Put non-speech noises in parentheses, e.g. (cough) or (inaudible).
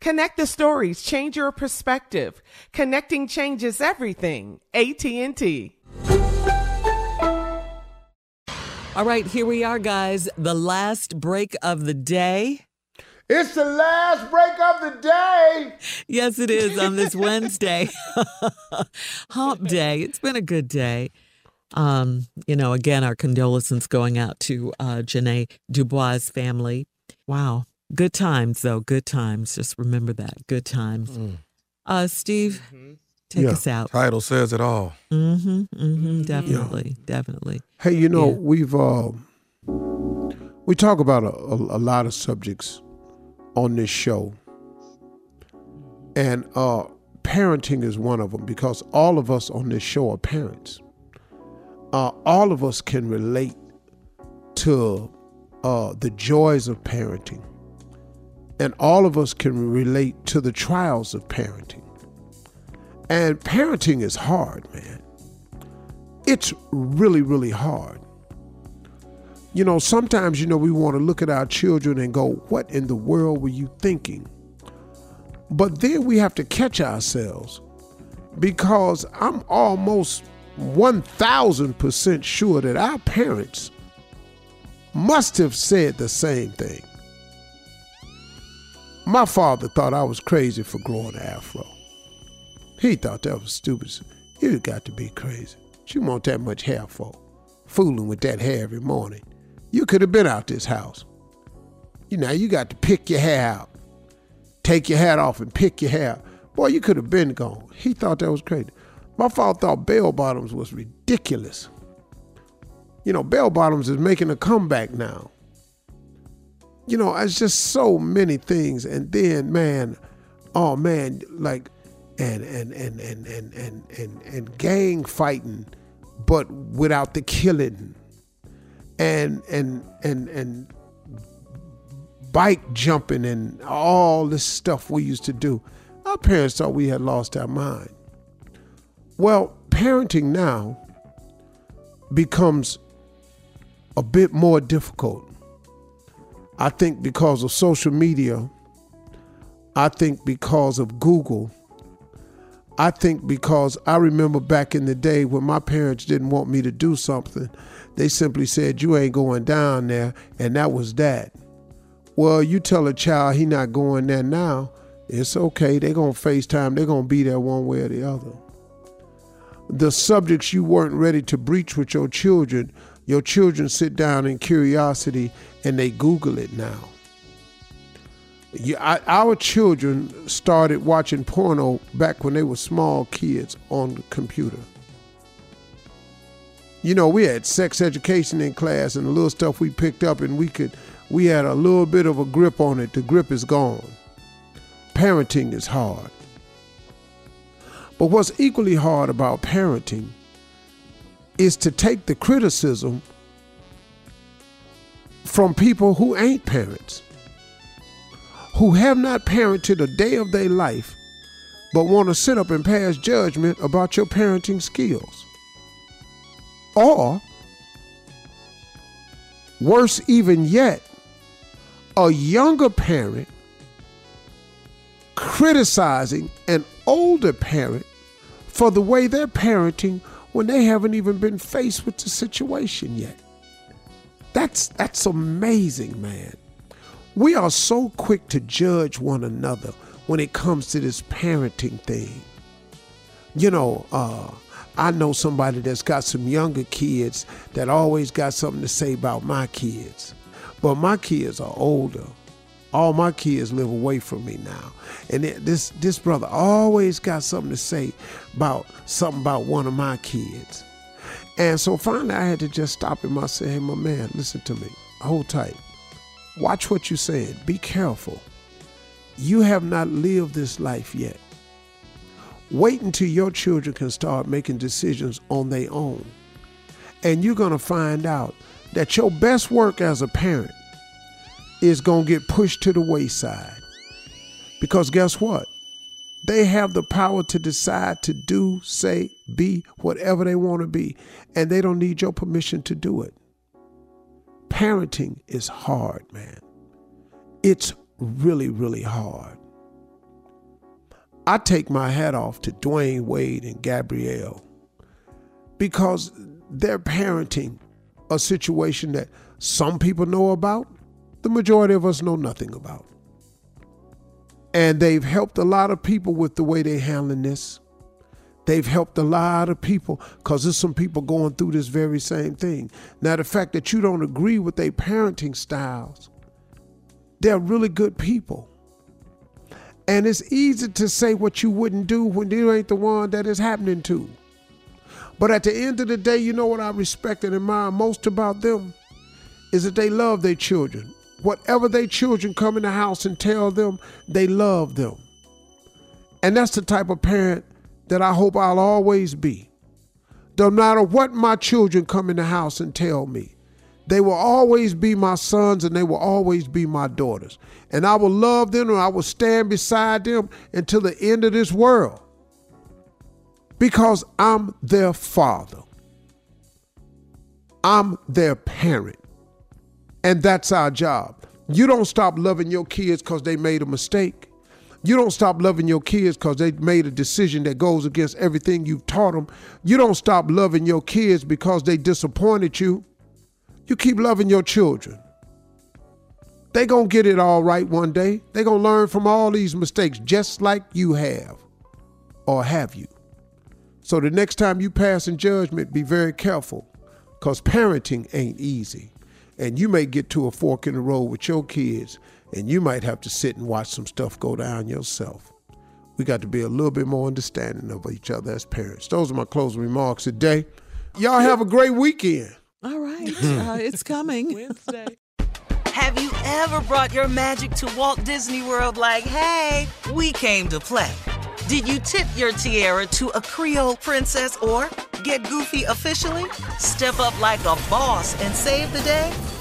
Connect the stories, change your perspective. Connecting changes everything. AT&T. All right, here we are, guys. The last break of the day. It's the last break of the day. Yes, it is on this Wednesday. (laughs) Hump day. It's been a good day. Um, you know, again, our condolences going out to uh, Janae Dubois' family. Wow. Good times, though. Good times. Just remember that. Good times. Mm. Uh, Steve, take Yeah, us out. Title says it all. Mm-hmm. Mm-hmm. Definitely. Definitely. Hey, you know Yeah. we've uh, we talk about a, a, a lot of subjects on this show, and uh, parenting is one of them because all of us on this show are parents. Uh, all of us can relate to uh, the joys of parenting, and all of us can relate to the trials of parenting. And parenting is hard, man it's really, really hard. You know, sometimes, you know, we want to look at our children and go, what in the world were you thinking? But then we have to catch ourselves because I'm almost 1000% sure that our parents must have said the same thing. My father thought I was crazy for growing an afro. He thought that was stupid. You got to be crazy. You want that much hair for? Fooling with that hair every morning. You could have been out this house. You know, you got to pick your hair out. Take your hat off and pick your hair. Boy, you could have been gone. He thought that was crazy. My father thought bell bottoms was ridiculous. You know, bell bottoms is making a comeback now. You know, it's just so many things. And then, man, oh man, like and and and and and and and, and gang fighting, but without the killing. And and and and bike jumping and all this stuff we used to do. Our parents thought we had lost our mind. Well, parenting now becomes a bit more difficult. I think because of social media, I think because of Google, I think because I remember back in the day when my parents didn't want me to do something, they simply said, You ain't going down there, and that was that. Well, you tell a child he not going there now, it's okay. They're to FaceTime, they're to be there one way or the other. The subjects you weren't ready to breach with your children, your children sit down in curiosity and they Google it now. Yeah, I, our children started watching porno back when they were small kids on the computer. You know, we had sex education in class and the little stuff we picked up, and we could, we had a little bit of a grip on it. The grip is gone. Parenting is hard. But what's equally hard about parenting is to take the criticism from people who ain't parents who have not parented a day of their life, but want to sit up and pass judgment about your parenting skills. Or, worse even yet, a younger parent criticizing an older parent for the way they're parenting when they haven't even been faced with the situation yet. That's that's amazing, man. We are so quick to judge one another when it comes to this parenting thing. You know, uh, I know somebody that's got some younger kids that always got something to say about my kids. But my kids are older. All my kids live away from me now. And this this brother always got something to say about something about one of my kids. And so finally I had to just stop him. I said, Hey my man, listen to me. Hold tight. Watch what you're saying. Be careful. You have not lived this life yet. Wait until your children can start making decisions on their own. And you're going to find out that your best work as a parent is going to get pushed to the wayside. Because guess what? They have the power to decide to do, say, be whatever they want to be, and they don't need your permission to do it. Parenting is hard, man. It's really, really hard. I take my hat off to Dwyane Wade and Gabrielle because they're parenting a situation that some people know about, the majority of us know nothing about. And they've helped a lot of people with the way they're handling this. They've helped a lot of people because there's some people going through this very same thing. Now, the fact that you don't agree with their parenting styles, they're really good people. And it's easy to say what you wouldn't do when you ain't the one that is happening to. But at the end of the day, you know what I respect and admire most about them? Is that they love their children. Whatever their children come in the house and tell them, they love them. And that's the type of parent that I hope I'll always be. No matter what my children come in the house and tell me, they will always be my sons and they will always be my daughters. And I will love them and I will stand beside them until the end of this world because I'm their father. I'm their parent. And that's our job. You don't stop loving your kids because they made a mistake. You don't stop loving your kids because they made a decision that goes against everything you've taught them. You don't stop loving your kids because they disappointed you. You keep loving your children. They gonna get it all right one day. They gonna learn from all these mistakes just like you have. Or have you? So the next time you pass in judgment, be very careful. Cause parenting ain't easy. And you may get to a fork in the road with your kids and you might have to sit and watch some stuff go down yourself. We got to be a little bit more understanding of each other as parents. Those are my closing remarks today. Y'all have a great weekend. All right. Uh, it's coming. (laughs) Wednesday. Have you ever brought your magic to Walt Disney World like, hey, we came to play? Did you tip your tiara to a Creole princess or get goofy officially? Step up like a boss and save the day?